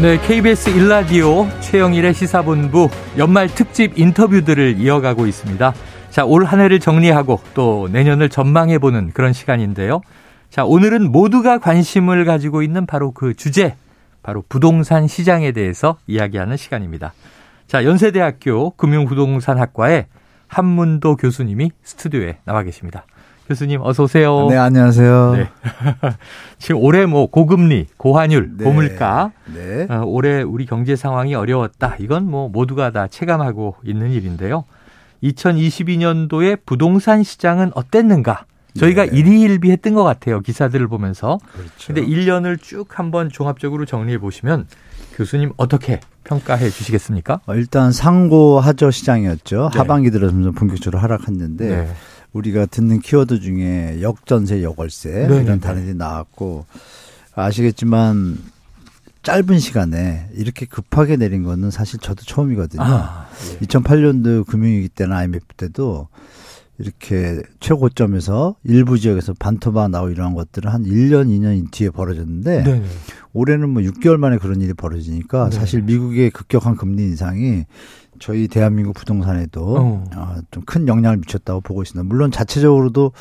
네, KBS 일라디오 최영일의 시사본부 연말 특집 인터뷰들을 이어가고 있습니다. 자, 올 한 해를 정리하고 또 내년을 전망해보는 그런 시간인데요. 자, 오늘은 모두가 관심을 가지고 있는 바로 그 주제, 바로 부동산 시장에 대해서 이야기하는 시간입니다. 자, 연세대학교 금융부동산학과의 한문도 교수님이 스튜디오에 나와 계십니다. 교수님 어서 오세요. 네, 안녕하세요. 네. 지금 올해 뭐 고금리, 고환율, 네. 고물가, 네. 어, 올해 우리 경제 상황이 어려웠다. 이건 뭐 모두가 다 체감하고 있는 일인데요. 2022년도에 부동산 시장은 어땠는가? 저희가 네. 일희일비 했던 것 같아요. 기사들을 보면서. 그렇죠. 근데 1년을 쭉 한번 종합적으로 정리해 보시면 교수님 어떻게 평가해 주시겠습니까? 어, 일단 상고 하저 시장이었죠. 네. 하반기 들어서면서 본격적으로 하락했는데 네. 우리가 듣는 키워드 중에 역전세, 역월세 네네. 이런 네. 단어들이 나왔고 아시겠지만 짧은 시간에 이렇게 급하게 내린 거는 사실 저도 처음이거든요. 아, 예. 2008년도 금융위기 때나 IMF 때도 이렇게 최고점에서 일부 지역에서 반토막 나오고 이러한 것들은 한 1년, 2년 뒤에 벌어졌는데 네네. 올해는 뭐 6개월 만에 그런 일이 벌어지니까 네. 사실 미국의 급격한 금리 인상이 저희 대한민국 부동산에도 어. 어, 좀큰 영향을 미쳤다고 보고 있습니다. 물론 자체적으로도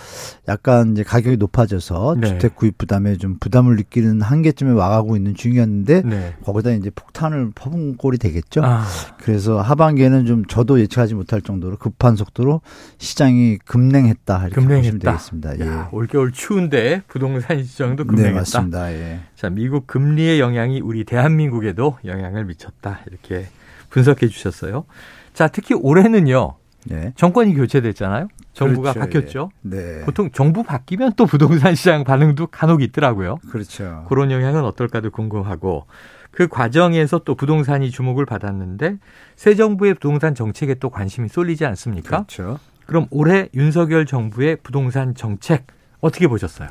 약간 이제 가격이 높아져서 네. 주택 구입 부담에 좀 부담을 느끼는 한계쯤에 와가고 있는 중이었는데 네. 거기다 이제 폭탄을 퍼본 꼴이 되겠죠. 아. 그래서 하반기에는 좀 저도 예측하지 못할 정도로 급한 속도로 시장이 급냉했다 이렇게 급냉했다. 보시면 되겠습니다. 야, 예. 올겨울 추운데 부동산 시장도 네, 급냉했다. 네, 맞습니다. 예. 자, 미국 금리의 영향이 우리 대한민국에도 영향을 미쳤다 이렇게 분석해 주셨어요. 자, 특히 올해는요. 네. 정권이 교체됐잖아요. 정부가 그렇죠. 바뀌었죠. 예. 네. 보통 정부 바뀌면 또 부동산 시장 반응도 간혹 있더라고요. 그렇죠. 그런 영향은 어떨까도 궁금하고 그 과정에서 또 부동산이 주목을 받았는데 새 정부의 부동산 정책에 또 관심이 쏠리지 않습니까? 그렇죠. 그럼 올해 윤석열 정부의 부동산 정책 어떻게 보셨어요?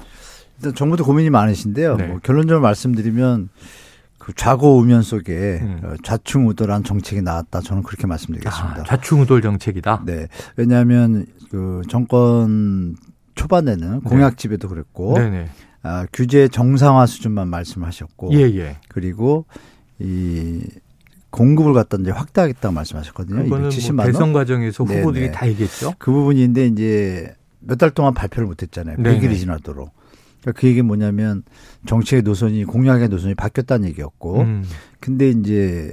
일단 정부도 고민이 많으신데요. 네. 뭐 결론적으로 말씀드리면 그 좌고 우면 속에 음. 어, 좌충우돌한 정책이 나왔다. 저는 그렇게 말씀드리겠습니다. 아, 좌충우돌 정책이다. 네. 왜냐하면 그 정권 초반에는 네. 공약집에도 그랬고 네네. 아, 규제 정상화 수준만 말씀하셨고 예, 예. 그리고 이 공급을 갖다 이제 확대하겠다고 말씀하셨거든요. 그거는 뭐 대선 과정에서 후보들이 네네. 다 얘기했죠. 그 부분인데 이제 몇 달 동안 발표를 못했잖아요. 100일이 지나도록. 그러니까 그 얘기 뭐냐면 정치의 노선이 공약의 노선이 바뀌었다는 얘기였고, 음. 근데 이제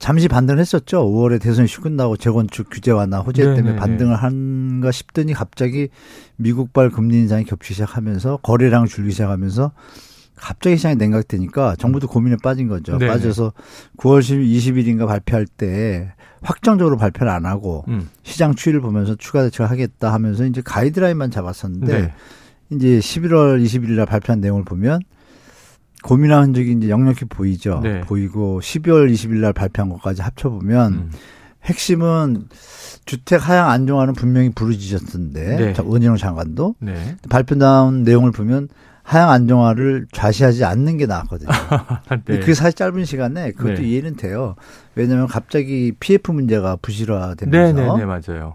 잠시 반등을 했었죠. 5월에 대선이 끝나고 재건축 규제 완화 호재 네네네. 때문에 반등을 한가 싶더니 갑자기 미국발 금리 인상이 겹치기 시작하면서 거래량 줄기 시작하면서 갑자기 시장이 냉각되니까 정부도 고민에 빠진 거죠. 네네. 빠져서 9월 20일인가 발표할 때 확정적으로 발표를 안 하고 음. 시장 추이를 보면서 추가 대책을 하겠다 하면서 이제 가이드라인만 잡았었는데 네. 이제 11월 20일 날 발표한 내용을 보면 고민한 흔적이 이제 역력히 보이죠. 네. 보이고 12월 20일 날 발표한 것까지 합쳐 보면 음. 핵심은 주택 하향 안정화는 분명히 부르짖었던데 네. 원희룡 장관도 네. 발표 나온 내용을 보면 하향 안정화를 좌시하지 않는 게 나았거든요. 네. 그게 사실 짧은 시간에 그것도 네. 이해는 돼요. 왜냐하면 갑자기 PF 문제가 부실화되면서 네, 네, 네, 맞아요.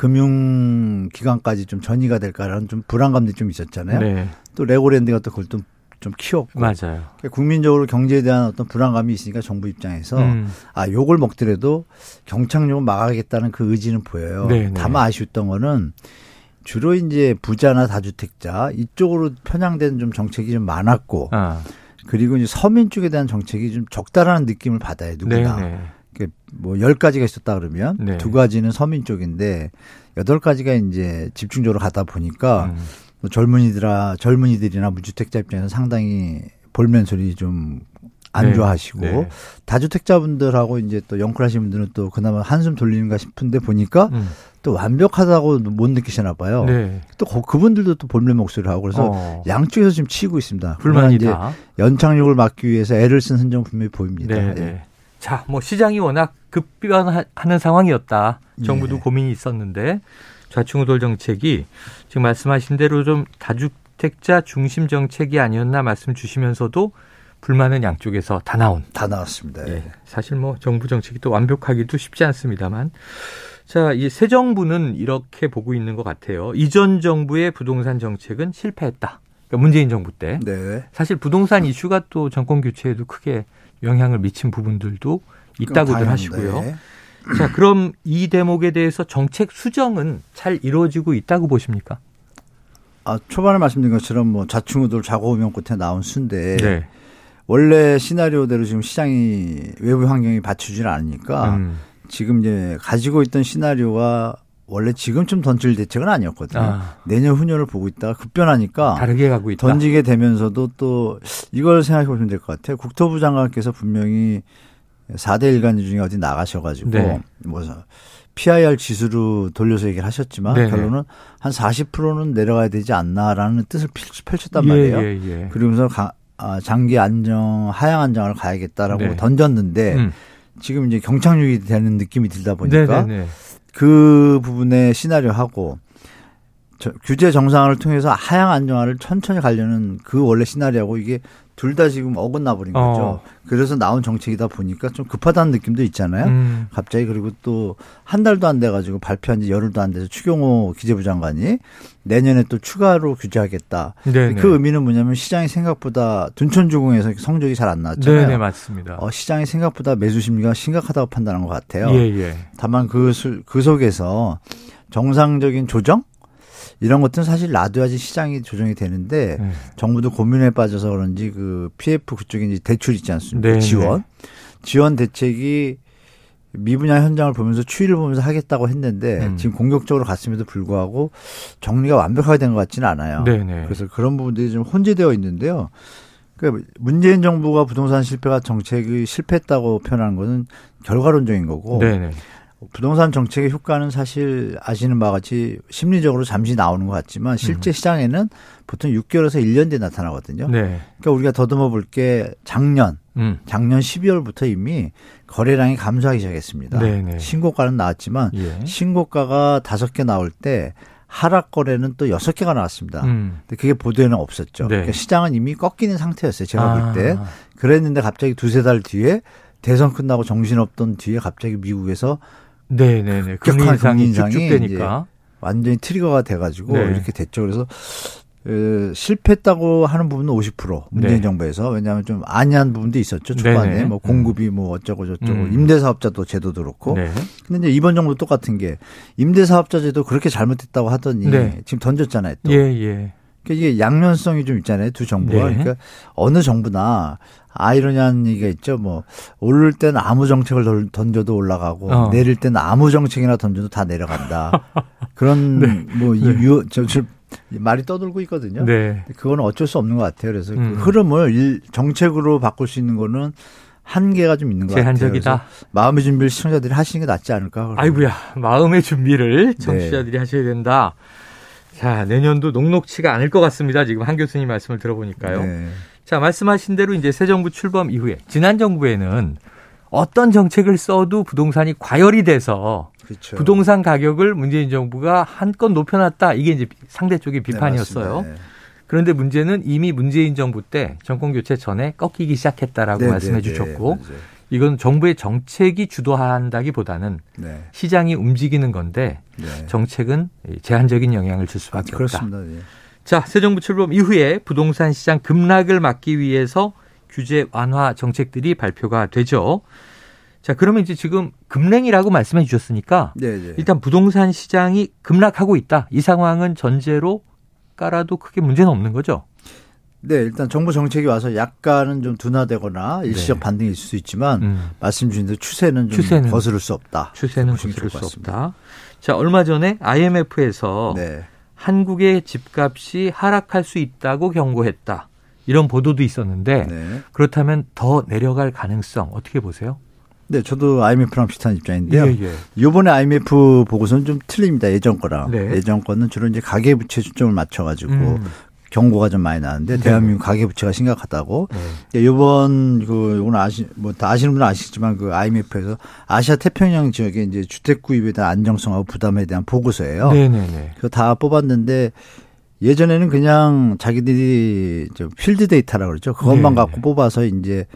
금융기관까지 좀 전이가 될까라는 좀 불안감도 좀 있었잖아요. 네. 또 레고랜드가 또 그걸 좀, 좀 키웠고. 맞아요. 그러니까 국민적으로 경제에 대한 어떤 불안감이 있으니까 정부 입장에서 음. 아, 욕을 먹더라도 경착륙을 막아야겠다는 그 의지는 보여요. 네, 네. 다만 아쉬웠던 거는 주로 이제 부자나 다주택자 이쪽으로 편향된 좀 정책이 좀 많았고 아. 그리고 이제 서민 쪽에 대한 정책이 좀 적다라는 느낌을 받아요 누구나. 네네. 네. 뭐 10가지가 있었다 그러면 네. 두 가지는 서민 쪽인데 여덟 가지가 이제 집중적으로 가다 보니까 음. 뭐 젊은이들아 젊은이들이나 무주택자 입장에서 상당히 볼면 소리 좀안 네. 좋아하시고 네. 다주택자분들하고 이제 또 영끌하신 분들은 또 그나마 한숨 돌리는가 싶은데 보니까 음. 또 완벽하다고 못 느끼시나 봐요. 네. 또 그분들도 또 볼면 목소리를 하고 그래서 어. 양쪽에서 지금 치고 있습니다. 불만이다. 연착륙을 막기 위해서 애를 쓴 흔적 분명히 보입니다. 네. 네. 자, 뭐 시장이 워낙 급변하는 상황이었다. 정부도 네. 고민이 있었는데 좌충우돌 정책이 지금 말씀하신 대로 좀 다주택자 중심 정책이 아니었나 말씀 주시면서도 불만은 양쪽에서 다 나온. 다 나왔습니다. 예. 사실 뭐 정부 정책이 또 완벽하기도 쉽지 않습니다만. 자, 이 새 정부는 이렇게 보고 있는 것 같아요. 이전 정부의 부동산 정책은 실패했다. 그러니까 문재인 정부 때. 네. 사실 부동산 이슈가 또 정권 교체에도 크게 영향을 미친 부분들도 있다고들 하시고요. 네. 자, 그럼 이 대목에 대해서 정책 수정은 잘 이루어지고 있다고 보십니까? 아, 초반에 말씀드린 것처럼 뭐 자충우돌 자고우면 끝에 나온 수인데 네. 원래 시나리오대로 지금 시장이 외부 환경이 받쳐주질 않으니까 음. 지금 이제 가지고 있던 시나리오가 원래 지금쯤 던질 대책은 아니었거든요. 아. 내년 후년을 보고 있다가 급변하니까 다르게 가고 있다. 던지게 되면서도 또 이걸 생각해 보시면 될 것 같아요. 국토부 장관께서 분명히 4대 일간 중에 어디 나가셔가지고 네. 뭐 PIR 지수로 돌려서 얘기를 하셨지만 네 결론은 한 40%는 내려가야 되지 않나라는 뜻을 펼쳤단 예, 말이에요. 예, 예. 그러면서 가, 아, 장기 안정, 하향 안정을 가야겠다라고 네. 던졌는데 음. 지금 이제 경착륙이 되는 느낌이 들다 보니까 네네네. 그 부분의 시나리오하고 저, 규제 정상화를 통해서 하향 안정화를 천천히 가려는 그 원래 시나리오하고 이게 둘 다 지금 어긋나 버린 어. 거죠. 어. 그래서 나온 정책이다 보니까 좀 급하다는 느낌도 있잖아요. 음. 갑자기 그리고 또 한 달도 안 돼 가지고 발표한 지 열흘도 안 돼서 추경호 기재부 장관이 내년에 또 추가로 규제하겠다. 네네. 그 의미는 뭐냐면 시장이 생각보다 둔촌주공에서 성적이 잘 안 나왔잖아요. 네, 맞습니다. 어, 시장이 생각보다 매수 심리가 심각하다고 판단한 것 같아요. 예, 예. 다만 그, 그 속에서 정상적인 조정 이런 것들은 사실 놔둬야지 시장이 조정이 되는데 네. 정부도 고민에 빠져서 그런지 그 PF 그쪽에 이제 대출 있지 않습니까? 네, 네. 지원. 지원 대책이 미분야 현장을 보면서 추이를 보면서 하겠다고 했는데 음. 지금 공격적으로 갔음에도 불구하고 정리가 완벽하게 된 것 같지는 않아요. 네네. 네. 그래서 그런 부분들이 좀 혼재되어 있는데요. 그 문재인 정부가 부동산 실패가 정책이 실패했다고 표현하는 것은 결과론적인 거고 네네. 부동산 정책의 효과는 사실 아시는 바와 같이 심리적으로 잠시 나오는 것 같지만 실제 음. 시장에는 보통 6개월에서 1년 뒤에 나타나거든요. 네. 그러니까 우리가 더듬어 볼 게 작년, 음. 작년 12월부터 이미 거래량이 감소하기 시작했습니다. 네네. 네. 신고가는 나왔지만 예. 신고가가 다섯 개 나올 때 하락 거래는 또 여섯 개가 나왔습니다. 음. 근데 그게 보도에는 없었죠. 네. 그러니까 시장은 이미 꺾이는 상태였어요. 제가 아. 볼 때. 그랬는데 갑자기 두세 달 뒤에 대선 끝나고 정신없던 뒤에 갑자기 미국에서 네네네. 금리 인상이 쭉쭉되니까 완전히 트리거가 돼가지고 네. 이렇게 됐죠. 그래서 에, 실패했다고 하는 부분은 50% 문재인 네. 정부에서 왜냐하면 좀 안이한 부분도 있었죠 초반에 네네. 뭐 공급이 뭐 어쩌고 저쩌고 음. 임대사업자도 제도도 그렇고 네. 근데 이제 이번 정부 똑같은 게 임대사업자 제도 그렇게 잘못했다고 하더니 네. 지금 던졌잖아요 또. 예, 예. 그러니까 이게 양면성이 좀 있잖아요 두 정부가 네. 그러니까 어느 정부나 아이러니한 얘기가 있죠. 뭐 오를 땐 아무 정책을 던져도 올라가고 어. 내릴 땐 아무 정책이나 던져도 다 내려간다. 그런 네. 뭐 네. 유, 저, 저, 말이 떠돌고 있거든요. 네. 그거는 어쩔 수 없는 것 같아요. 그래서 그 음. 그 흐름을 일, 정책으로 바꿀 수 있는 거는 한계가 좀 있는 것 제한적이다. 같아요. 마음의 준비를 시청자들이 하시는 게 낫지 않을까. 그러면. 아이고야, 마음의 준비를 청취자들이 네. 하셔야 된다. 자, 내년도 녹록치가 않을 것 같습니다. 지금 한 교수님 말씀을 들어보니까요. 네. 자, 말씀하신 대로 이제 새 정부 출범 이후에 지난 정부에는 어떤 정책을 써도 부동산이 과열이 돼서 그렇죠. 부동산 가격을 문재인 정부가 한껏 높여놨다. 이게 이제 상대 쪽의 네, 비판이었어요. 네, 그런데 문제는 이미 문재인 정부 때 정권 교체 전에 꺾이기 시작했다라고 네, 말씀해 네, 네. 주셨고 이건 정부의 정책이 주도한다기보다는 네. 시장이 움직이는 건데 정책은 제한적인 영향을 줄 수밖에 아, 그렇습니다. 없다. 자, 새 정부 출범 이후에 부동산 시장 급락을 막기 위해서 규제 완화 정책들이 발표가 되죠. 자, 그러면 이제 지금 급냉이라고 말씀해 주셨으니까 네네. 네. 일단 부동산 시장이 급락하고 있다. 이 상황은 전제로 깔아도 크게 문제는 없는 거죠. 네, 일단 정부 정책이 와서 약간은 좀 둔화되거나 일시적 네. 반등이 있을 수 있지만 음. 말씀 주신 대로 추세는 좀 추세는, 거스를 수 없다. 추세는 거스를 수 없다. 자, 얼마 전에 IMF에서 네. 한국의 집값이 하락할 수 있다고 경고했다. 이런 보도도 있었는데 네. 그렇다면 더 내려갈 가능성 어떻게 보세요? 네, 저도 IMF랑 비슷한 입장인데요. 예, 예. 이번에 IMF 보고서는 좀 틀립니다. 예전 거랑. 네. 예전 거는 주로 이제 가계부채 초점을 맞춰가지고 음. 경고가 좀 많이 나는데 네. 대한민국 가계 부채가 심각하다고. 네. 이번 그 이건 아시 뭐 다 아시는 분은 아시겠지만 그 IMF에서 아시아 태평양 지역의 이제 주택 구입에 대한 안정성하고 부담에 대한 보고서예요. 네네네. 네, 네. 그거 다 뽑았는데 예전에는 그냥 자기들이 저 필드 데이터라 그러죠. 그것만 네. 갖고 뽑아서 이제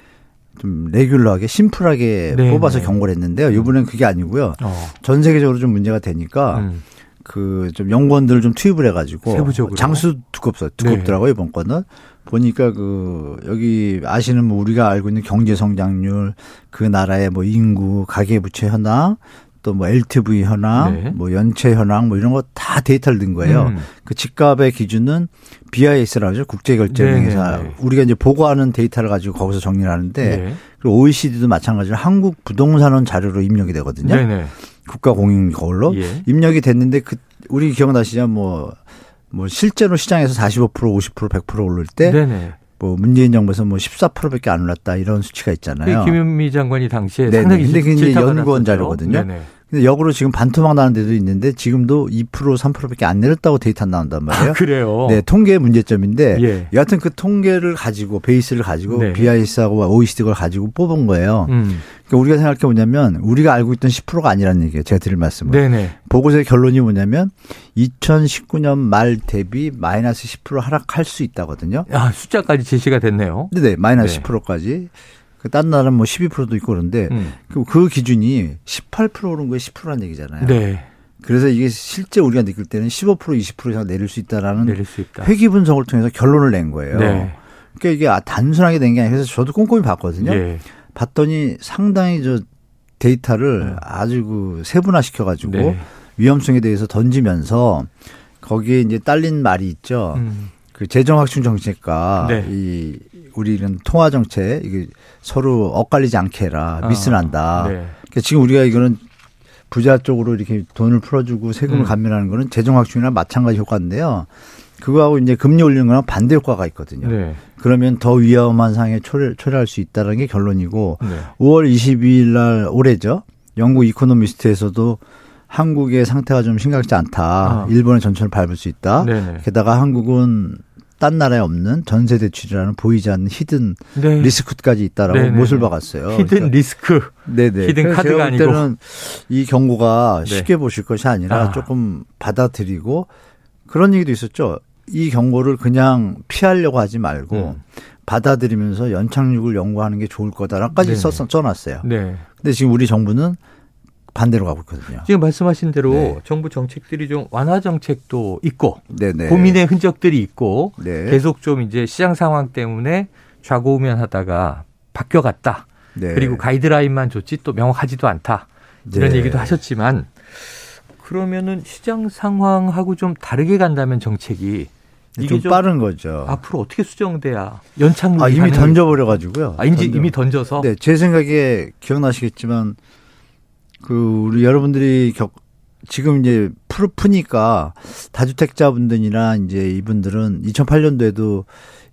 좀 regular하게 심플하게 네. 뽑아서 경고를 했는데요. 이번엔 그게 아니고요. 어. 전 세계적으로 좀 문제가 되니까 음. 그 좀 연구원들을 좀 투입을 해가지고 세부적으로 장수 두껍어 두껍더라고요 네. 이번 건은 보니까 그 여기 아시는 뭐 우리가 알고 있는 경제 성장률 그 나라의 뭐 인구 가계부채 현황 또뭐 LTV 현황 네. 뭐 연체 현황 뭐 이런 거 다 데이터를 넣은 거예요. 음. 그 집값의 기준은 BIS라고 하죠. 국제결제은행사. 네, 네, 네. 우리가 이제 보고하는 데이터를 가지고 거기서 정리를 하는데 네. 그리고 OECD도 마찬가지로 한국 부동산원 자료로 입력이 되거든요. 네, 국가 공인 거울로 예. 입력이 됐는데 그 우리 기억나시죠? 뭐 뭐 실제로 시장에서 45% 50% 100% 오를 때 네네. 뭐 문재인 정부에서 뭐 14%밖에 안 올랐다 이런 수치가 있잖아요. 김현미 장관이 당시에 네네. 상당히 근데 그게 이제 연구원 자료거든요. 네네. 근데 역으로 지금 반토막 나는 데도 있는데 지금도 2% 3%밖에 안 내렸다고 데이터 나온단 말이에요. 아, 그래요. 네, 통계의 문제점인데 예. 여하튼 그 통계를 가지고 베이스를 가지고 네. BIS하고 OECD 걸 가지고 뽑은 거예요. 음. 그러니까 우리가 생각해 보냐면 우리가 알고 있던 10%가 아니라는 얘기예요. 제가 드릴 말씀은. 네네. 보고서의 결론이 뭐냐면 2019년 말 대비 마이너스 10% 하락할 수 있다거든요. 아, 숫자까지 제시가 됐네요. 네네. 마이너스 네. 10%까지. 그딴 나라는 뭐 12%도 있고 그런데 음. 그, 그 기준이 18% 오른 거에 10%란 얘기잖아요. 네. 그래서 이게 실제 우리가 느낄 때는 15% 20% 이상 내릴 수 있다라는 내릴 수 있다. 회귀 분석을 통해서 결론을 낸 거예요. 네. 그러니까 이게 아, 단순하게 된 게 아니라 그래서 저도 꼼꼼히 봤거든요. 예. 봤더니 상당히 저 데이터를 음. 아주 그 세분화 시켜가지고 네. 위험성에 대해서 던지면서 거기에 이제 딸린 말이 있죠. 음. 그 재정확충 정책과 네. 이 우리는 통화 정책 이게 서로 엇갈리지 않게 해라 아, 미스난다. 네. 그러니까 지금 우리가 이거는 부자 쪽으로 이렇게 돈을 풀어주고 세금을 음. 감면하는 거는 재정 확충이나 마찬가지 효과인데요. 그거하고 이제 금리 올리는 거랑 반대 효과가 있거든요. 네. 그러면 더 위험한 상황에 초래, 초래할 수 있다는 게 결론이고 네. 5월 22일 날 올해죠. 영국 이코노미스트에서도 한국의 상태가 좀 심각하지 않다. 아. 일본의 전철을 밟을 수 있다. 네네. 게다가 한국은 딴 나라에 없는 전세 대출이라는 보이지 않는 hidden 네. 리스크까지 있다라고 네네. 못을 박았어요. hidden 그러니까 리스크. 네네. 히든 카드가 아니고. 때는 이 경고가 네. 쉽게 보실 것이 아니라 아. 조금 받아들이고 그런 얘기도 있었죠. 이 경고를 그냥 피하려고 하지 말고 음. 받아들이면서 연착륙을 연구하는 게 좋을 거다라까지 써, 써놨어요. 네. 근데 지금 우리 정부는 반대로 가고 있거든요. 지금 말씀하신 대로 네. 정부 정책들이 좀 완화 정책도 있고 네네. 고민의 흔적들이 있고 네. 계속 좀 이제 시장 상황 때문에 좌고우면하다가 바뀌어갔다. 네. 그리고 가이드라인만 좋지 또 명확하지도 않다. 이런 네. 얘기도 하셨지만 그러면은 시장 상황하고 좀 다르게 간다면 정책이 이게 좀, 좀 빠른 거죠. 앞으로 어떻게 수정돼야 연착륙이 아, 이미 던져버려 가지고요. 아, 이미 던져서. 네, 제 생각에 기억나시겠지만 그 우리 여러분들이 격 지금 이제 풀 푸니까 다주택자분들이나 이제 이분들은 2008년도에도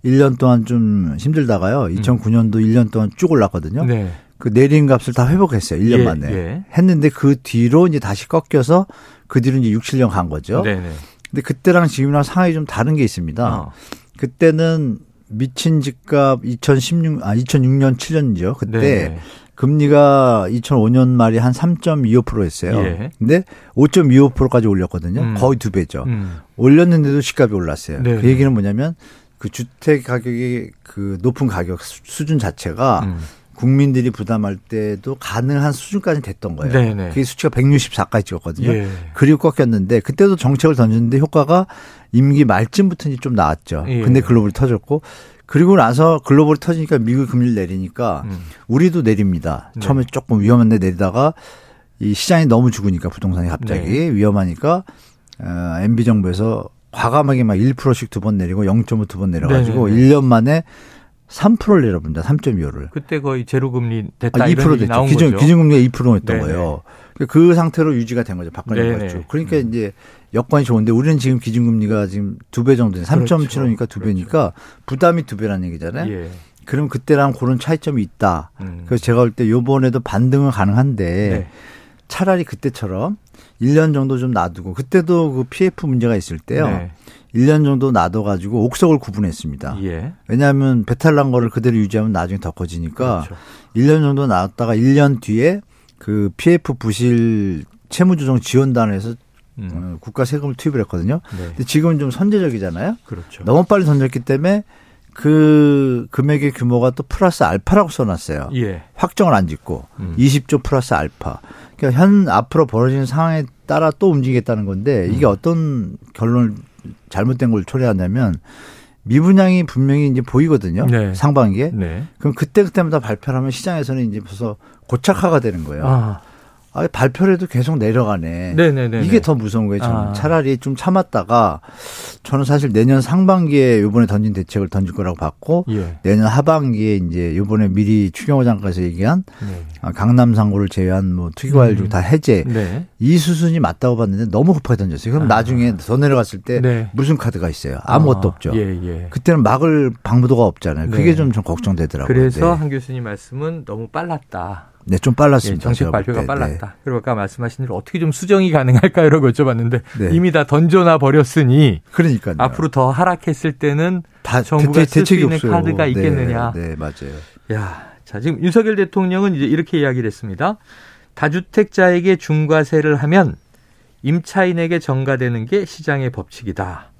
1년 동안 좀 힘들다가요. 2009년도 음. 1년 동안 쭉 올랐거든요. 네. 그 내린 값을 다 회복했어요. 1년 예, 만에. 예. 했는데 그 뒤로 이제 다시 꺾여서 그 뒤로 이제 6, 7년 간 거죠. 네네. 근데 그때랑 지금이랑 상황이 좀 다른 게 있습니다. 어. 그때는 미친 집값 2016, 아, 2006년, 7년이죠. 그때 네 금리가 2005년 말이 한 3.25%였어요. 예. 근데 5.25%까지 올렸거든요. 음. 거의 두 배죠. 음. 올렸는데도 집값이 올랐어요. 네. 그 얘기는 뭐냐면 그 주택 가격의 그 높은 가격 수준 자체가 음. 국민들이 부담할 때도 가능한 수준까지 됐던 거예요. 네네. 그게 수치가 164까지 찍었거든요. 예. 그리고 꺾였는데 그때도 정책을 던졌는데 효과가 임기 말쯤부터 좀 나왔죠. 예. 근데 글로벌이 터졌고 그리고 나서 글로벌이 터지니까 미국 금리를 내리니까 음. 우리도 내립니다. 네. 처음에 조금 위험한데 내리다가 이 시장이 너무 죽으니까 부동산이 갑자기 네. 위험하니까 어, MB 정부에서 과감하게 막 1%씩 두 번 내리고 0.5 두 번 내려가지고 네네 1년 만에 3%를 내려본다. 3.25를. 그때 거의 제로금리 됐다 아, 2% 됐죠. 나온 기준, 거죠. 기준금리가 2%였던 네네. 거예요. 그 상태로 유지가 된 거죠. 박근혜 정부. 그러니까 음. 이제 여건이 좋은데 우리는 지금 기준금리가 지금 두 배 정도, 3.75니까 그렇죠. 두 배니까 그렇죠. 부담이 두 배라는 얘기잖아요. 예. 그럼 그때랑 그런 차이점이 있다. 음. 그래서 제가 볼 때 요번에도 반등은 가능한데 네. 차라리 그때처럼 1년 정도 좀 놔두고 그때도 그 PF 문제가 있을 때요. 네. 1년 정도 놔둬가지고 옥석을 구분했습니다. 예. 왜냐하면 배탈 난 거를 그대로 유지하면 나중에 더 커지니까 그렇죠. 1년 정도 놔뒀다가 1년 뒤에 그 PF 부실 채무조정 지원단에서 음. 어, 국가 세금을 투입을 했거든요. 네. 근데 지금은 좀 선제적이잖아요. 그렇죠. 너무 빨리 던졌기 때문에 그 금액의 규모가 또 플러스 알파라고 써놨어요. 예. 확정을 안 짓고 음. 20조 플러스 알파. 그러니까 현 앞으로 벌어지는 상황에 따라 또 움직이겠다는 건데 이게 음. 어떤 결론을 잘못된 걸 초래하냐면 미분양이 분명히 이제 보이거든요. 네. 상반기에. 네. 그럼 그때 그때마다 발표를 하면 시장에서는 이제 벌써 고착화가 되는 거예요. 아. 아, 발표를 해도 계속 내려가네. 네네네. 이게 더 무서운 거예요. 저는 아. 차라리 좀 참았다가 저는 사실 내년 상반기에 요번에 던진 대책을 던질 거라고 봤고 예. 내년 하반기에 이제 요번에 미리 추경호 장관에서 얘기한 네. 아, 강남 상고를 제외한 뭐 투기과열중 음. 다 해제 네. 이 수순이 맞다고 봤는데 너무 급하게 던졌어요. 그럼 아. 나중에 더 내려갔을 때 네. 무슨 카드가 있어요? 아무것도 아. 없죠. 예, 예. 그때는 막을 방도가 없잖아요. 그게 네. 좀, 좀 걱정되더라고요. 그래서 네. 한 교수님 말씀은 너무 빨랐다. 네, 좀 빨랐습니다. 예, 정책 발표가 네, 빨랐다. 네. 그리고 아까 말씀하신 대로 어떻게 좀 수정이 가능할까 이러고 여쭤봤는데 네. 이미 다 던져놔 버렸으니 그러니까 앞으로 더 하락했을 때는 다 정부가 쓸 수 있는 없어요. 카드가 네, 있겠느냐. 네, 네, 맞아요. 야, 자 지금 윤석열 대통령은 이제 이렇게 이야기를 했습니다. 다주택자에게 중과세를 하면 임차인에게 전가되는 게 시장의 법칙이다.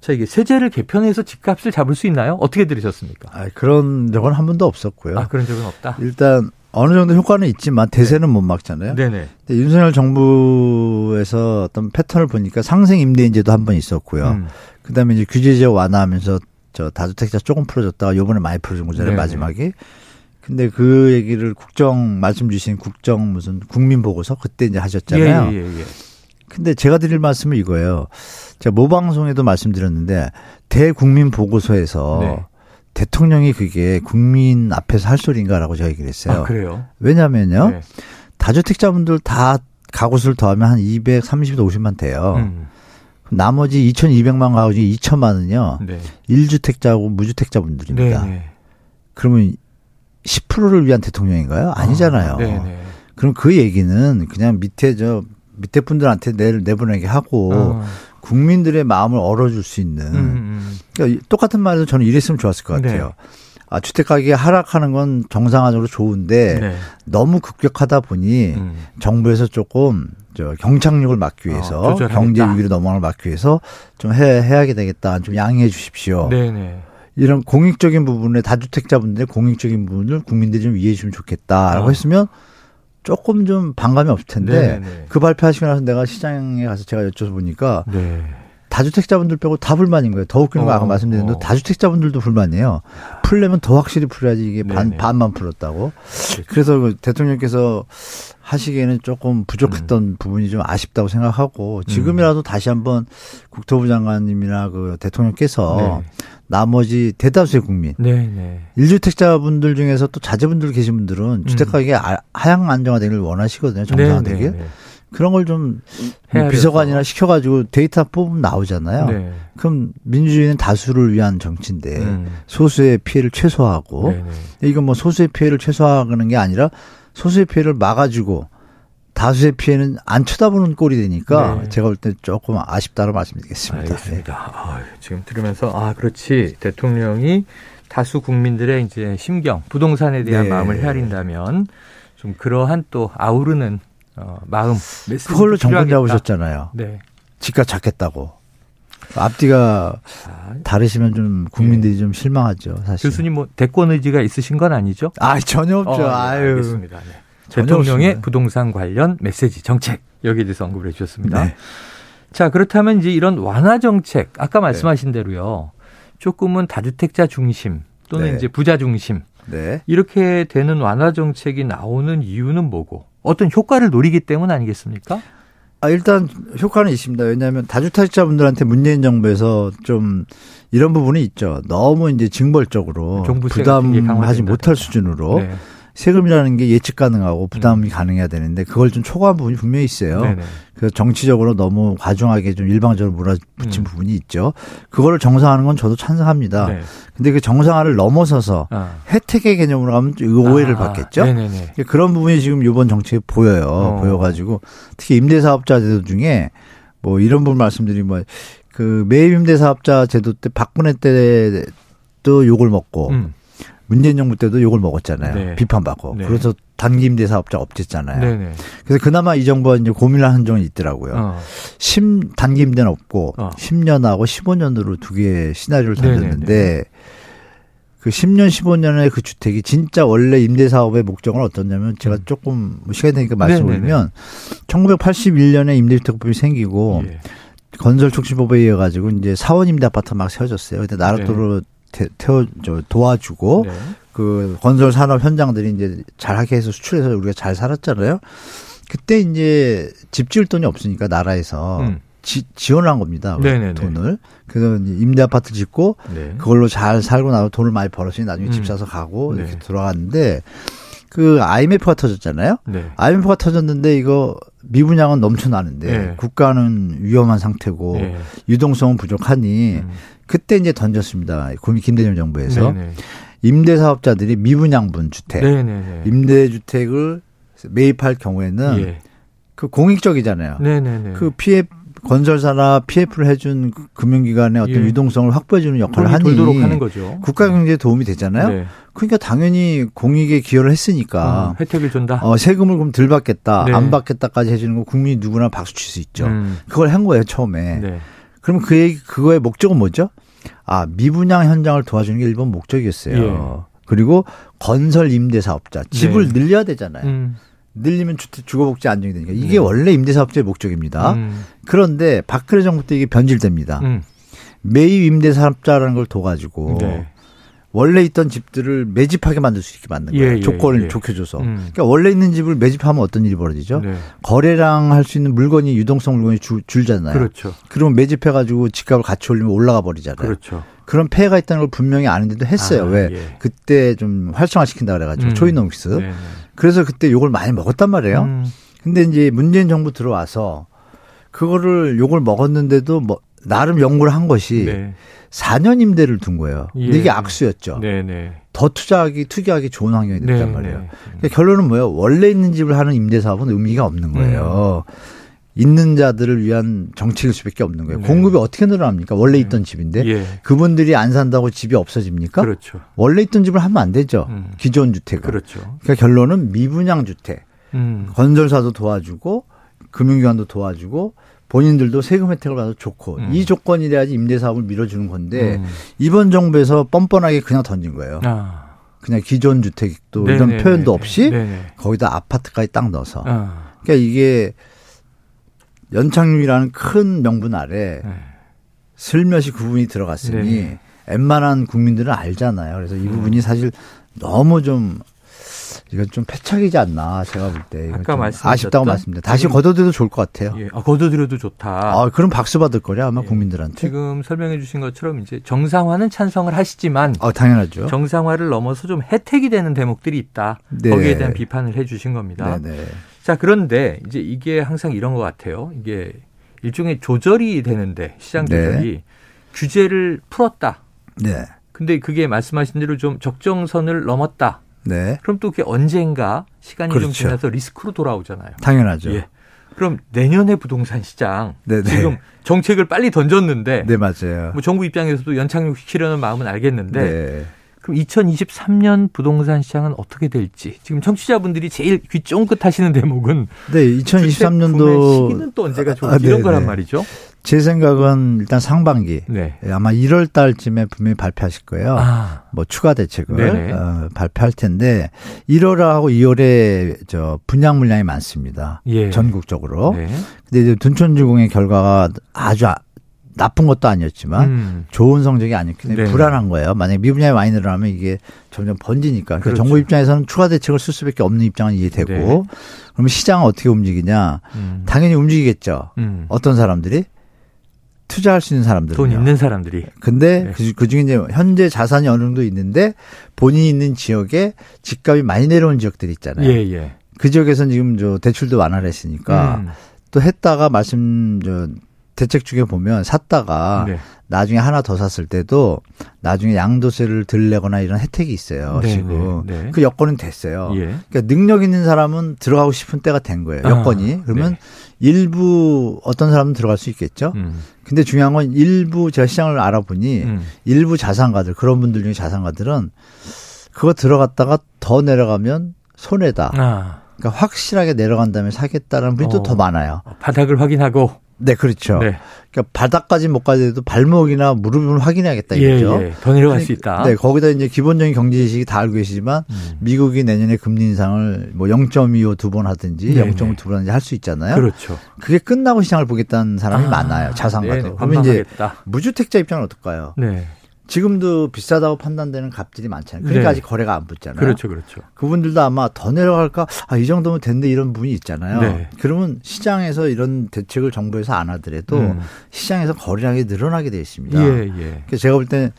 자, 이게 세제를 개편해서 집값을 잡을 수 있나요? 어떻게 들으셨습니까? 아, 그런 적은 한 번도 없었고요. 아, 그런 적은 없다. 일단 어느 정도 효과는 있지만 대세는 네. 못 막잖아요. 네네. 윤석열 정부에서 어떤 패턴을 보니까 상생 임대인제도 한 번 있었고요. 음. 그다음에 이제 규제제 완화하면서 저 다주택자 조금 풀어줬다가 요번에 많이 풀어준 거잖아요. 마지막에. 근데 그 얘기를 국정 말씀 주신 국정 무슨 국민 보고서 그때 이제 하셨잖아요. 예, 예, 예. 근데 제가 드릴 말씀은 이거예요. 제가 모방송에도 말씀드렸는데 대국민 보고서에서 네. 대통령이 그게 국민 앞에서 할 소리인가라고 제가 얘기를 했어요. 아, 그래요? 왜냐면요. 네. 다주택자분들 다 가구수를 더하면 한 230에서 50만 돼요. 음. 나머지 2,200만 가구 중에 2천만 은요. 네. 1주택자고 무주택자분들입니다. 네, 네. 그러면 10%를 위한 대통령인가요? 아니잖아요. 아, 그럼 그 얘기는 그냥 밑에 저 밑에 분들한테 내, 내보내게 하고 어. 국민들의 마음을 얼어줄 수 있는 음, 음. 그러니까 똑같은 말도 저는 이랬으면 좋았을 것 같아요. 네. 아, 주택 가격이 하락하는 건 정상화적으로 좋은데 네. 너무 급격하다 보니 음. 정부에서 조금 저 경착륙을 막기 위해서 어, 경제 위기로 넘어가는 걸 막기 위해서 좀 해, 해야 되겠다. 좀 양해해 주십시오. 네네. 네. 이런 공익적인 부분에 다주택자분들의 공익적인 부분을 국민들이 좀 이해해 주면 좋겠다라고 어. 했으면 조금 좀 반감이 없을 텐데 네네. 네. 그 발표하시고 나서 내가 시장에 가서 제가 여쭤보니까 네. 다주택자분들 빼고 다 불만인 거예요. 더 웃기는 거 어, 아까 말씀드린 대로 어. 다주택자분들도 불만이에요. 풀려면 더 확실히 풀어야지 이게 반, 반만 풀었다고. 그렇죠. 그래서 그 대통령께서 하시기에는 조금 부족했던 음. 부분이 좀 아쉽다고 생각하고 지금이라도 음. 다시 한번 국토부 장관님이나 그 대통령께서 네. 나머지 대다수의 국민, 네, 네. 1주택자분들 중에서 또 자제분들 계신 분들은 음. 주택 가격이 아, 하향 안정화되기를 원하시거든요. 정상화되길. 네, 네, 네. 그런 걸 좀 비서관이나 시켜가지고 데이터 뽑으면 나오잖아요. 네. 그럼 민주주의는 다수를 위한 정치인데 음. 소수의 피해를 최소화하고 이건 뭐 소수의 피해를 최소화하는 게 아니라 소수의 피해를 막아주고 다수의 피해는 안 쳐다보는 꼴이 되니까 네. 제가 볼 때 조금 아쉽다고 말씀드리겠습니다. 알겠습니다. 네. 아, 지금 들으면서 아 그렇지 대통령이 다수 국민들의 이제 심경, 부동산에 대한 네. 마음을 헤아린다면 좀 그러한 또 아우르는 어, 마음 그걸로 정권 잡으셨잖아요. 네. 집값 잡겠다고. 앞뒤가 아, 다르시면 좀 국민들이 네. 좀 실망하죠. 사실. 교수님 뭐 대권 의지가 있으신 건 아니죠? 아 전혀 없죠. 어, 네, 아유. 알겠습니다. 네. 대통령의 없습니다. 부동산 관련 메시지 정책 여기에 대해서 언급을 해주셨습니다. 네. 자 그렇다면 이제 이런 완화 정책 아까 말씀하신 네. 대로요 조금은 다주택자 중심 또는 네. 이제 부자 중심 네. 이렇게 되는 완화 정책이 나오는 이유는 뭐고 어떤 효과를 노리기 때문 아니겠습니까? 아, 일단 효과는 있습니다. 왜냐하면 다주택자분들한테 문재인 정부에서 좀 이런 부분이 있죠. 너무 이제 징벌적으로 부담하지 못할 수준으로 네. 세금이라는 게 예측 가능하고 부담이 음. 가능해야 되는데 그걸 좀 초과한 부분이 분명히 있어요. 네네. 그래서 정치적으로 너무 과중하게 좀 일방적으로 몰아붙인 음. 부분이 있죠. 그거를 정상화하는 건 저도 찬성합니다. 네. 근데 그 정상화를 넘어서서 아. 혜택의 개념으로 가면 오해를 아. 받겠죠. 네네네. 그런 부분이 지금 이번 정책에 보여요. 어. 보여가지고 특히 임대사업자 제도 중에 뭐 이런 부분 말씀드리면 뭐그 매입 임대사업자 제도 때 박근혜 때도 욕을 먹고 음. 문재인 정부 때도 욕을 먹었잖아요. 네. 비판받고. 네. 그래서 단기 임대 사업자 없앴잖아요. 네네. 그래서 그나마 이 정부가 이제 고민을 한 점이 있더라고요. 어. 10 단기 임대는 없고 어. 10년하고 15년으로 두 개의 시나리오를 던졌는데 그 10년, 15년의 그 주택이 진짜 원래 임대 사업의 목적은 어떻냐면 제가 음. 조금 뭐 시간이 되니까 말씀드리면 1981년에 임대주택법이 생기고 예. 건설촉진법에 의해 가지고 이제 사원 임대 아파트 막 세워졌어요. 근데 나라도로 네. 태워 저 도와주고 네. 그 건설 산업 현장들이 이제 잘하게 해서 수출해서 우리가 잘 살았잖아요. 그때 이제 집 지을 돈이 없으니까 나라에서 음. 지, 지원을 한 겁니다. 네네네. 돈을. 그래서 임대 아파트 짓고 네. 그걸로 잘 살고 나서 돈을 많이 벌었으니 나중에 음. 집 사서 가고 네. 이렇게 들어갔는데 그 IMF가 터졌잖아요. 네. IMF가 터졌는데 이거 미분양은 넘쳐나는데 네. 국가는 위험한 상태고 네. 유동성은 부족하니 음. 그때 이제 던졌습니다. 고미 김대중 정부에서 네네. 임대 사업자들이 미분양분 주택, 네네네. 임대 주택을 매입할 경우에는 예. 그 공익적이잖아요. 네네네. 그 PF 건설사나 PF를 해준 그 금융기관의 어떤 예. 유동성을 확보해주는 역할을 하니 국가 경제에 도움이 되잖아요. 네. 그러니까 당연히 공익에 기여를 했으니까 어, 혜택을 준다. 어, 세금을 그럼 덜 받겠다, 네. 안 받겠다까지 해주는 거 국민이 누구나 박수 칠 수 있죠. 음. 그걸 한 거예요 처음에. 네. 그러면 그 얘기 그거의 목적은 뭐죠? 아 미분양 현장을 도와주는 게 일본 목적이었어요. 예. 그리고 건설 임대 사업자 집을 네. 늘려야 되잖아요. 음. 늘리면 주거복지 안정이 되니까 이게 네. 원래 임대사업자의 목적입니다. 음. 그런데 박근혜 정부 때 이게 변질됩니다. 음. 매입 임대사업자라는 걸 둬가지고 네. 원래 있던 집들을 매집하게 만들 수 있게 만든 거예요. 예, 예, 조건을 예. 좋게 줘서. 음. 그러니까 원래 있는 집을 매집하면 어떤 일이 벌어지죠? 네. 거래량 할수 있는 물건이 유동성 물건이 줄, 줄잖아요. 그렇죠. 그러면 매집해 가지고 집값을 같이 올리면 올라가 버리잖아요. 그렇죠. 그런 폐해가 있다는 걸 분명히 아는데도 했어요. 아, 왜? 예. 그때 좀 활성화시킨다 그래 가지고 음. 초이노믹스. 네, 네. 그래서 그때 욕을 많이 먹었단 말이에요. 음. 근데 이제 문재인 정부 들어와서 그거를 욕을 먹었는데도 뭐 나름 연구를 한 것이 네. 4년 임대를 둔 거예요. 예. 근데 이게 악수였죠. 네네. 네. 더 투자하기 투기하기 좋은 환경이 됐단 네네. 말이에요. 네. 그러니까 결론은 뭐예요? 원래 있는 집을 하는 임대 사업은 의미가 없는 거예요. 음. 있는 자들을 위한 정책일 수밖에 없는 거예요. 네. 공급이 어떻게 늘어납니까? 원래 네. 있던 집인데 예. 그분들이 안 산다고 집이 없어집니까? 그렇죠. 원래 있던 집을 하면 안 되죠. 음. 기존 주택을. 그렇죠. 그러니까 결론은 미분양 주택. 음. 건설사도 도와주고 금융기관도 도와주고 본인들도 세금 혜택을 받아서 좋고 음. 이 조건이래야지 임대 사업을 밀어주는 건데 음. 이번 정부에서 뻔뻔하게 그냥 던진 거예요. 아. 그냥 기존 주택도 네네네. 이런 표현도 없이 네네. 거기다 아파트까지 딱 넣어서. 아. 그러니까 이게 연착륙이라는 큰 명분 아래 네. 슬며시 구분이 들어갔으니 네. 웬만한 국민들은 알잖아요. 그래서 이 부분이 사실 너무 좀 이건 좀 패착이지 않나 제가 볼 때. 아까 말씀 아쉽다고 말씀드니다 다시 걷어들여도 좋을 것 같아요. 예, 아, 걷어들여도 좋다. 아, 그럼 박수 받을 거냐 아마 예, 국민들한테. 지금 설명해 주신 것처럼 이제 정상화는 찬성을 하시지만 아, 당연하죠. 정상화를 넘어서 좀 혜택이 되는 대목들이 있다. 네. 거기에 대한 비판을 해 주신 겁니다. 네, 네. 자, 그런데 이제 이게 항상 이런 것 같아요. 이게 일종의 조절이 되는데 시장 네. 조절이 네. 규제를 풀었다. 네. 근데 그게 말씀하신 대로 좀 적정선을 넘었다. 네. 그럼 또 그게 언젠가 시간이 그렇죠. 좀 지나서 리스크로 돌아오잖아요. 당연하죠. 예. 그럼 내년에 부동산 시장 네네. 네. 지금 정책을 빨리 던졌는데 네 맞아요. 뭐 정부 입장에서도 연착륙시키려는 마음은 알겠는데 네. 그럼 2023년 부동산 시장은 어떻게 될지 지금 청취자분들이 제일 귀 쫑긋 하시는 대목은 네 2023년도 시기는 또 언제가 좋을지 아, 이런 거란 말이죠. 제 생각은 일단 상반기 네. 예, 아마 1월 달쯤에 분명히 발표하실 거예요. 아. 뭐 추가 대책을 어, 발표할 텐데 1월하고 2월에 저 분양 물량이 많습니다. 예. 전국적으로. 네. 근데 이제 둔촌주공의 결과가 아주 나쁜 것도 아니었지만 음. 좋은 성적이 아니었기 때문에 네. 불안한 거예요. 만약에 미분양이 많이 늘어나면 이게 점점 번지니까. 그러니까 그렇죠. 정부 입장에서는 추가 대책을 쓸 수밖에 없는 입장은 이해되고 네. 그러면 시장은 어떻게 움직이냐? 음. 당연히 움직이겠죠. 음. 어떤 사람들이 투자할 수 있는 사람들. 돈 있는 사람들이. 근데 네. 그, 그 중에 이제 현재 자산이 어느 정도 있는데 본인이 있는 지역에 집값이 많이 내려온 지역들이 있잖아요. 예, 예. 그 지역에서는 지금 저 대출도 완화를 했으니까 음. 또 했다가 말씀 저 대책 중에 보면 샀다가 네. 나중에 하나 더 샀을 때도 나중에 양도세를 덜 내거나 이런 혜택이 있어요. 네, 지금 네, 네. 그 여건은 됐어요. 예. 그러니까 능력 있는 사람은 들어가고 싶은 때가 된 거예요. 아, 여건이 아, 그러면 일부 어떤 사람은 들어갈 수 있겠죠. 음. 근데 중요한 건 일부 제가 시장을 알아보니 음. 일부 자산가들 그런 분들 중에 자산가들은 그거 들어갔다가 더 내려가면 손해다. 아. 그러니까 확실하게 내려간 다음에 사겠다는 분이 어. 또더 많아요. 바닥을 확인하고. 네, 그렇죠. 네. 그러니까 바닥까지 못 가더라도 발목이나 무릎을 확인해야겠다 예, 이거죠. 예, 예. 더 내려갈 수 있다. 네, 거기다 이제 기본적인 경제 지식이 다 알고 계시지만 음. 미국이 내년에 금리 인상을 뭐 0.25 두 번 하든지 네, 0.5 두 번 하든지 할 수 있잖아요. 그렇죠. 그게 끝나고 시장을 보겠다는 사람이 아, 많아요. 자산 가도. 그러면 이제 무주택자 입장은 어떨까요? 네. 지금도 비싸다고 판단되는 값들이 많잖아요. 그러니까 네. 아직 거래가 안 붙잖아요. 그렇죠, 그렇죠. 그분들도 아마 더 내려갈까? 아, 이 정도면 된대 이런 부분이 있잖아요. 네. 그러면 시장에서 이런 대책을 정부에서 안 하더라도 음. 시장에서 거래량이 늘어나게 되어 있습니다. 예, 예. 그래서 제가 볼때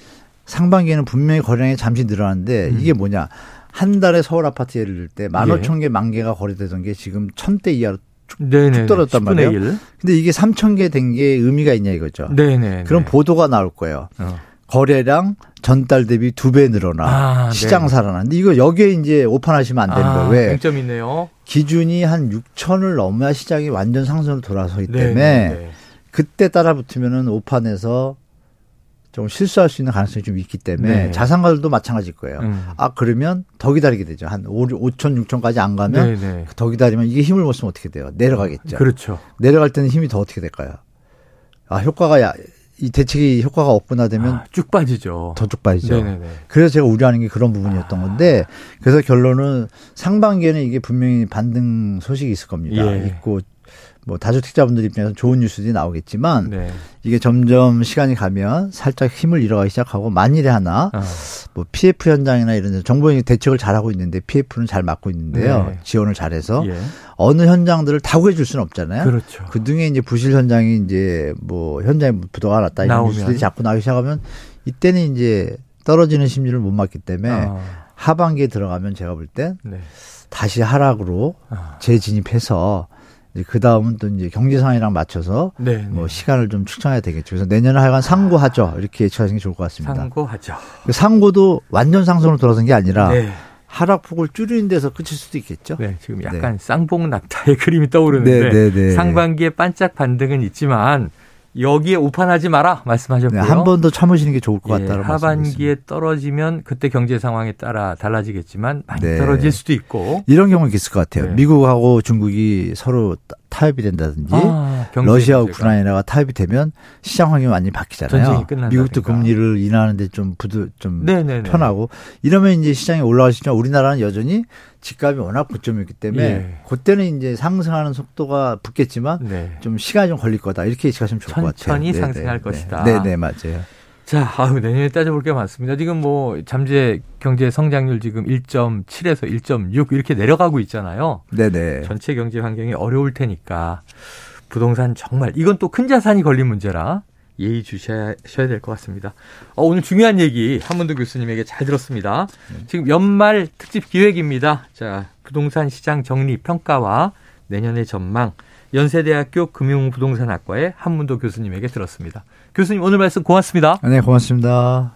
상반기에는 분명히 거래량이 잠시 늘어났는데 음. 이게 뭐냐? 한 달에 서울 아파트 예를 들 때 만 오천 개, 만 개가 거래되던 게 지금 천 대 이하로 쭉, 쭉 떨어졌단 말이에요. 1. 근데 이게 삼천 개 된 게 의미가 있냐 이거죠. 네네. 그런 보도가 나올 거예요. 어. 거래량 전달 대비 두 배 늘어나 아, 시장 네. 살아나는데 이거 여기에 이제 오판하시면 안 되는 아, 거예요. 왜? 맹점 있네요. 기준이 한 6천을 넘어야 시장이 완전 상승으로 돌아서기 네, 때문에 네, 네, 그때 따라 붙으면은 오판에서 좀 실수할 수 있는 가능성이 좀 있기 때문에 네. 자산가들도 마찬가지일 거예요. 음. 아 그러면 더 기다리게 되죠. 한 5, 5천, 6천까지 안 가면 네, 더 기다리면 이게 힘을 못 쓰면 어떻게 돼요? 내려가겠죠. 그렇죠. 내려갈 때는 힘이 더 어떻게 될까요? 아 효과가 야, 이 대책이 효과가 없구나 되면 아, 쭉 빠지죠. 더 쭉 빠지죠. 네네네. 그래서 제가 우려하는 게 그런 부분이었던 아. 건데 그래서 결론은 상반기에는 이게 분명히 반등 소식이 있을 겁니다. 예. 있고 뭐 다주택자분들 입장에서 좋은 뉴스들이 나오겠지만 네. 이게 점점 시간이 가면 살짝 힘을 잃어가기 시작하고 만일에 하나 어. 뭐 PF 현장이나 이런 데 정부가 대책을 잘하고 있는데 PF는 잘 맡고 있는데요. 네. 지원을 잘해서 예. 어느 현장들을 다 구해줄 수는 없잖아요. 그렇죠. 그 중에 이제 부실 현장이 이제 뭐 현장에 부도가 났다 이런 나오면. 뉴스들이 자꾸 나오기 시작하면 이때는 이제 떨어지는 심리를 못 막기 때문에 어. 하반기에 들어가면 제가 볼때 네. 다시 하락으로 어. 재진입해서 그 다음은 또 이제 경제 상황이랑 맞춰서 네, 네, 뭐 시간을 좀 축청해야 되겠죠. 그래서 내년에 하여간 상고하죠. 이렇게 예측하시는 게 좋을 것 같습니다. 상고하죠. 그 상고도 완전 상승으로 돌아선 게 아니라 네. 하락폭을 줄이는 데서 끝일 수도 있겠죠. 네, 지금 약간 네. 쌍봉 낙타의 그림이 떠오르는데 네, 네, 상반기에 반짝 반등은 있지만 여기에 오판하지 마라 말씀하셨고요. 네, 한번 더 참으시는 게 좋을 것 예, 같다는 하반기에 떨어지면 그때 경제 상황에 따라 달라지겠지만 많이 네. 떨어질 수도 있고 이런 경우는 있을 것 같아요. 네. 미국하고 중국이 서로 타협이 된다든지 아, 러시아 우크라이나가 타협이 되면 시장 환경이 완전히 바뀌잖아요. 미국도 금리를 인하하는데 좀 부드 좀 네네네. 편하고 이러면 이제 시장이 있지만 우리나라는 여전히 집값이 워낙 고점이기 때문에 예. 그때는 이제 상승하는 속도가 붙겠지만 네. 좀 시간이 좀 걸릴 거다 이렇게 예측하시면 좋을 것 같아요. 천천히 상승할 것이다. 네네 네, 맞아요. 자, 아유, 내년에 따져볼 게 많습니다. 지금 뭐 잠재 경제 성장률 지금 1.7에서 1.6 이렇게 내려가고 있잖아요. 네네. 전체 경제 환경이 어려울 테니까 부동산 정말 이건 또 큰 자산이 걸린 문제라 예의 주셔야 될 것 같습니다. 어, 오늘 중요한 얘기 한문도 교수님에게 잘 들었습니다. 지금 연말 특집 기획입니다. 자, 부동산 시장 정리 평가와 내년의 전망 연세대학교 금융부동산학과의 한문도 교수님에게 들었습니다. 교수님 오늘 말씀 고맙습니다. 네, 고맙습니다.